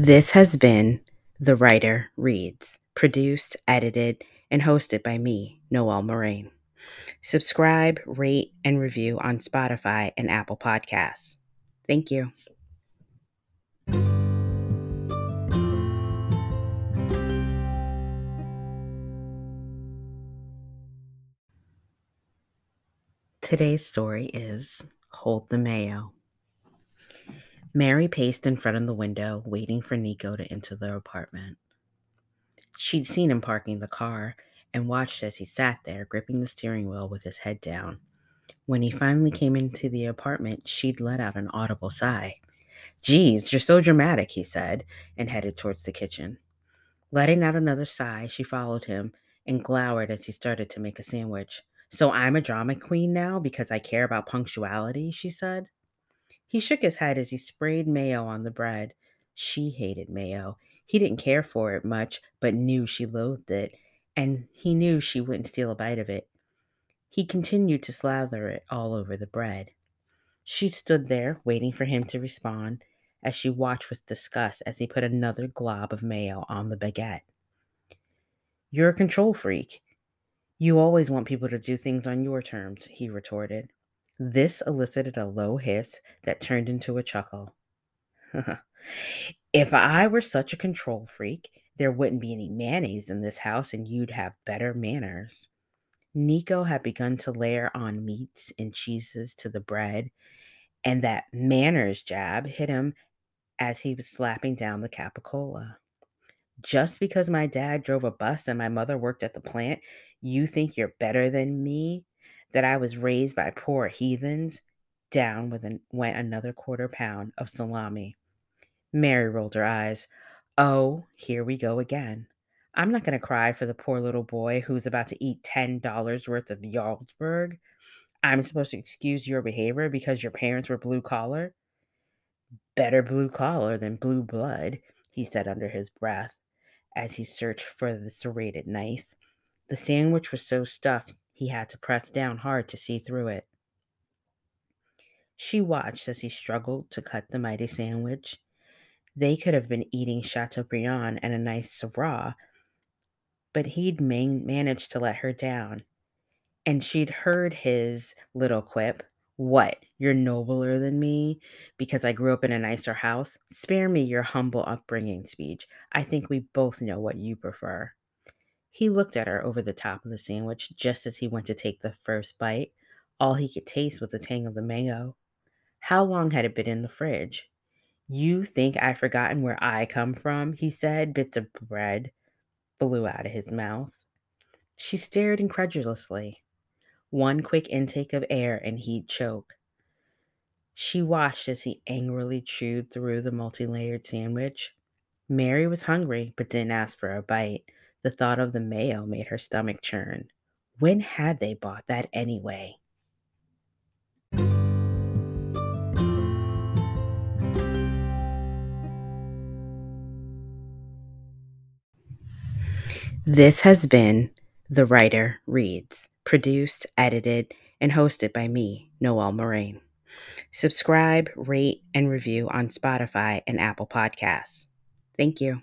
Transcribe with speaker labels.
Speaker 1: This has been The Writer Reads, produced, edited, and hosted by me, Noel Moraine. Subscribe, rate, and review on Spotify and Apple Podcasts. Thank you. Today's story is Hold the Mayo. Mary paced in front of the window, waiting for Nico to enter the apartment. She'd seen him parking the car and watched as he sat there, gripping the steering wheel with his head down. When he finally came into the apartment, she'd let out an audible sigh. Geez, you're so dramatic, he said, and headed towards the kitchen. Letting out another sigh, she followed him and glowered as he started to make a sandwich. So I'm a drama queen now because I care about punctuality, she said. He shook his head as he sprayed mayo on the bread. She hated mayo. He didn't care for it much, but knew she loathed it, and he knew she wouldn't steal a bite of it. He continued to slather it all over the bread. She stood there, waiting for him to respond, as she watched with disgust as he put another glob of mayo on the baguette. You're a control freak. You always want people to do things on your terms, he retorted. This elicited a low hiss that turned into a chuckle. if I were such a control freak, there wouldn't be any mayonnaise in this house and you'd have better manners. Nico had begun to layer on meats and cheeses to the bread, and that manners jab hit him as he was slapping down the capicola. Just because my dad drove a bus and my mother worked at the plant, you think you're better than me? That I was raised by poor heathens, down with an, went another quarter pound of salami. Mary rolled her eyes. Oh, here we go again. I'm not going to cry for the poor little boy who's about to eat $10 worth of Jarlsberg. I'm supposed to excuse your behavior because your parents were blue collar? Better blue collar than blue blood, he said under his breath as he searched for the serrated knife. The sandwich was so stuffed he had to press down hard to see through it. She watched as he struggled to cut the mighty sandwich. They could have been eating Chateaubriand and a nice Syrah, but he'd man- managed to let her down. And she'd heard his little quip What, you're nobler than me because I grew up in a nicer house? Spare me your humble upbringing speech. I think we both know what you prefer. He looked at her over the top of the sandwich just as he went to take the first bite. All he could taste was the tang of the mango. How long had it been in the fridge? You think I've forgotten where I come from? He said. Bits of bread flew out of his mouth. She stared incredulously. One quick intake of air and he'd choke. She watched as he angrily chewed through the multi layered sandwich. Mary was hungry, but didn't ask for a bite. The thought of the mayo made her stomach churn. When had they bought that anyway? This has been The Writer Reads, produced, edited, and hosted by me, Noel Moraine. Subscribe, rate, and review on Spotify and Apple Podcasts. Thank you.